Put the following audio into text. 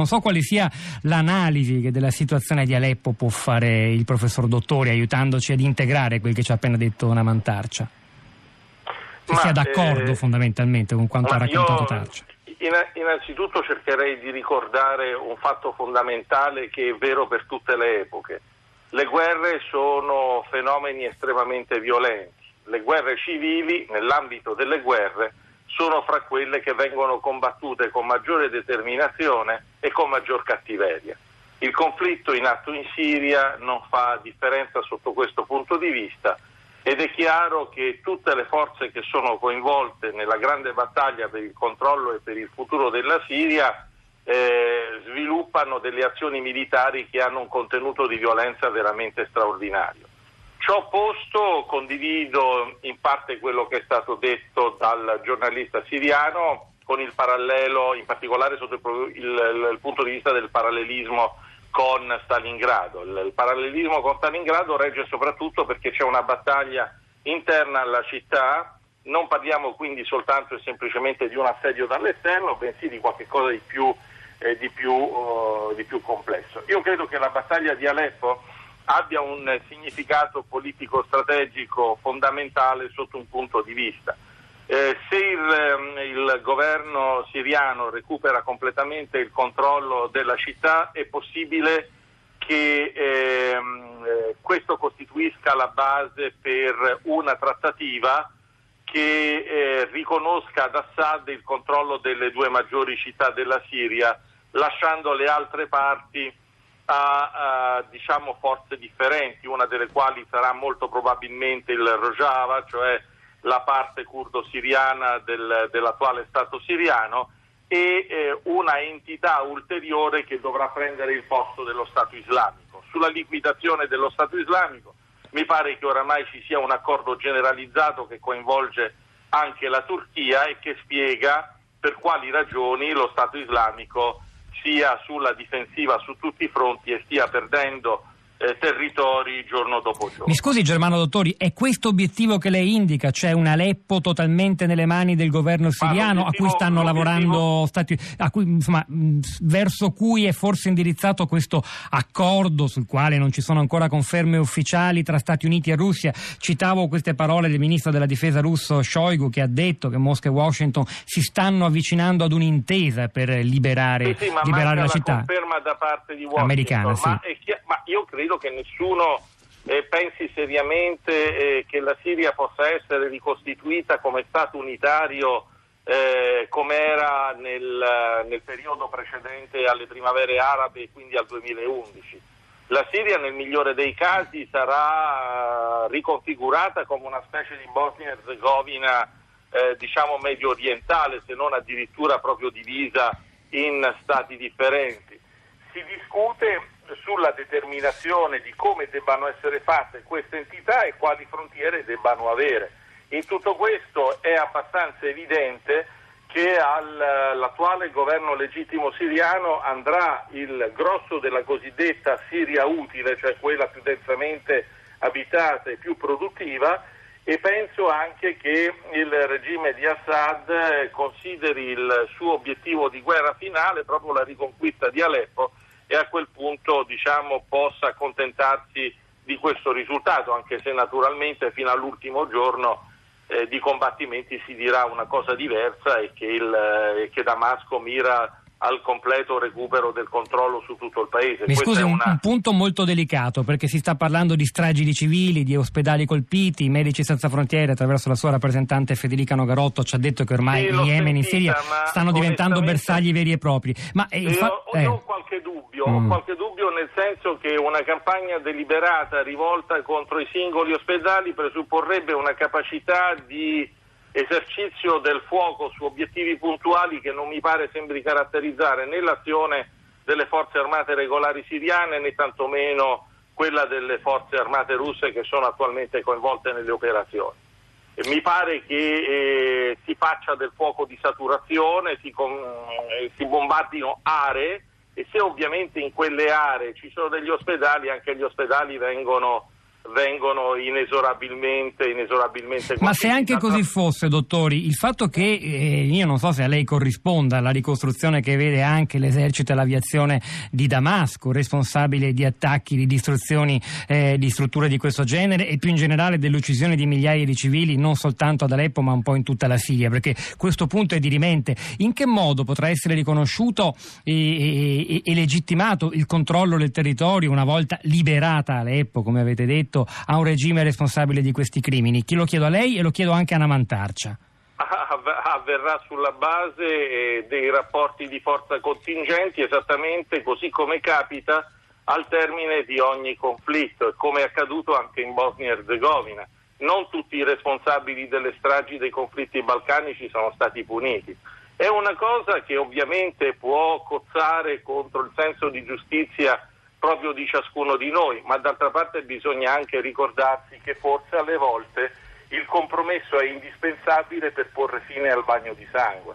Non so quale sia l'analisi della situazione di Aleppo può fare il professor Dottori aiutandoci ad integrare quel che ci ha appena detto Namantarcia. Se sia d'accordo eh, fondamentalmente con quanto ha raccontato Tarcia. Innanzitutto cercherei di ricordare un fatto fondamentale che è vero per tutte le epoche. Le guerre sono fenomeni estremamente violenti. Le guerre civili, nell'ambito delle guerre, sono fra quelle che vengono combattute con maggiore determinazione e con maggior cattiveria. Il conflitto in atto in Siria non fa differenza sotto questo punto di vista ed è chiaro che tutte le forze che sono coinvolte nella grande battaglia per il controllo e per il futuro della Siria eh, sviluppano delle azioni militari che hanno un contenuto di violenza veramente straordinario. Ciò posto condivido in parte quello che è stato detto dal giornalista siriano con il parallelo, in particolare sotto il, il, il punto di vista del parallelismo con Stalingrado. Il, il, parallelismo con Stalingrado regge soprattutto perché c'è una battaglia interna alla città, non parliamo quindi soltanto e semplicemente di un assedio dall'esterno, bensì di qualcosa di eh, di, uh, di più complesso. Io credo che la battaglia di Aleppo abbia un significato politico strategico fondamentale sotto un punto di vista. Eh, se il, ehm, il, governo siriano recupera completamente il controllo della città è possibile che ehm, eh, questo costituisca la base per una trattativa che eh, riconosca ad Assad il controllo delle due maggiori città della Siria, lasciando le altre parti a, a diciamo, forze differenti, una delle quali sarà molto probabilmente il Rojava, cioè la parte curdo-siriana del, dell'attuale Stato siriano, e eh, una entità ulteriore che dovrà prendere il posto dello Stato islamico. Sulla liquidazione dello Stato islamico mi pare che oramai ci sia un accordo generalizzato che coinvolge anche la Turchia e che spiega per quali ragioni lo Stato islamico sia sulla difensiva su tutti i fronti e stia perdendo eh, territori giorno dopo giorno. Mi scusi Germano Dottori, è questo obiettivo che lei indica, cioè un Aleppo totalmente nelle mani del governo siriano a cui stanno lavorando stati, cui, insomma, verso cui è forse indirizzato questo accordo sul quale non ci sono ancora conferme ufficiali tra Stati Uniti e Russia. Citavo queste parole del ministro della difesa russo Shoigu che ha detto che Mosca e Washington si stanno avvicinando ad un'intesa per liberare, sì, sì, liberare la, la città. conferma da parte di Washington, Americana, sì. ma, chi- credo che nessuno eh, pensi seriamente eh, che la Siria possa essere ricostituita come Stato unitario eh, come era nel, nel, periodo precedente alle primavere arabe e quindi al 2011. La Siria nel migliore dei casi sarà riconfigurata come una specie di Bosnia Herzegovina eh, diciamo medio orientale, se non addirittura proprio divisa in stati differenti. Si discute sulla determinazione di come debbano essere fatte queste entità e quali frontiere debbano avere. In tutto questo è abbastanza evidente che all'attuale governo legittimo siriano andrà il grosso della cosiddetta Siria utile, cioè quella più densamente abitata e più produttiva, e penso anche che il regime di Assad consideri il suo obiettivo di guerra finale proprio la riconquista di Aleppo e a quel punto diciamo, possa accontentarsi di questo risultato, anche se naturalmente fino all'ultimo giorno eh, di combattimenti si dirà una cosa diversa e che, il, eh, che Damasco mira al completo recupero del controllo su tutto il paese. Mi scusi, una... un, punto molto delicato perché si sta parlando di stragi di civili, di ospedali colpiti, i Medici Senza Frontiere attraverso la sua rappresentante Federica Nogarotto ci ha detto che ormai in Yemen e in Siria stanno diventando bersagli veri e propri. Ma, eh, fa... ho, eh. ho, qualche dubbio, mm. ho qualche dubbio nel senso che una campagna deliberata rivolta contro i singoli ospedali presupporrebbe una capacità di esercizio del fuoco su obiettivi puntuali che non mi pare sembri caratterizzare né l'azione delle forze armate regolari siriane né tantomeno quella delle forze armate russe che sono attualmente coinvolte nelle operazioni. E mi pare che eh, si faccia del fuoco di saturazione, si, con, eh, si bombardino aree e se ovviamente in quelle aree ci sono degli ospedali, anche gli ospedali vengono vengono inesorabilmente, inesorabilmente Ma se anche così fosse, dottori, il fatto che eh, io non so se a lei corrisponda la ricostruzione che vede anche l'esercito e l'aviazione di Damasco, responsabile di attacchi, di distruzioni eh, di strutture di questo genere e più in generale dell'uccisione di migliaia di civili non soltanto ad Aleppo ma un po' in tutta la Siria, perché questo punto è dirimente. In che modo potrà essere riconosciuto e, e, e legittimato il controllo del territorio una volta liberata Aleppo, come avete detto? Detto a un regime responsabile di questi crimini? Chi lo chiedo a lei e lo chiedo anche a Namantarcia. Avverrà sulla base eh, dei rapporti di forza contingenti esattamente così come capita al termine di ogni conflitto, come è accaduto anche in Bosnia e Herzegovina. Non tutti i responsabili delle stragi dei conflitti balcanici sono stati puniti. È una cosa che ovviamente può cozzare contro il senso di giustizia proprio di ciascuno di noi, ma d'altra parte bisogna anche ricordarsi che forse alle volte il compromesso è indispensabile per porre fine al bagno di sangue.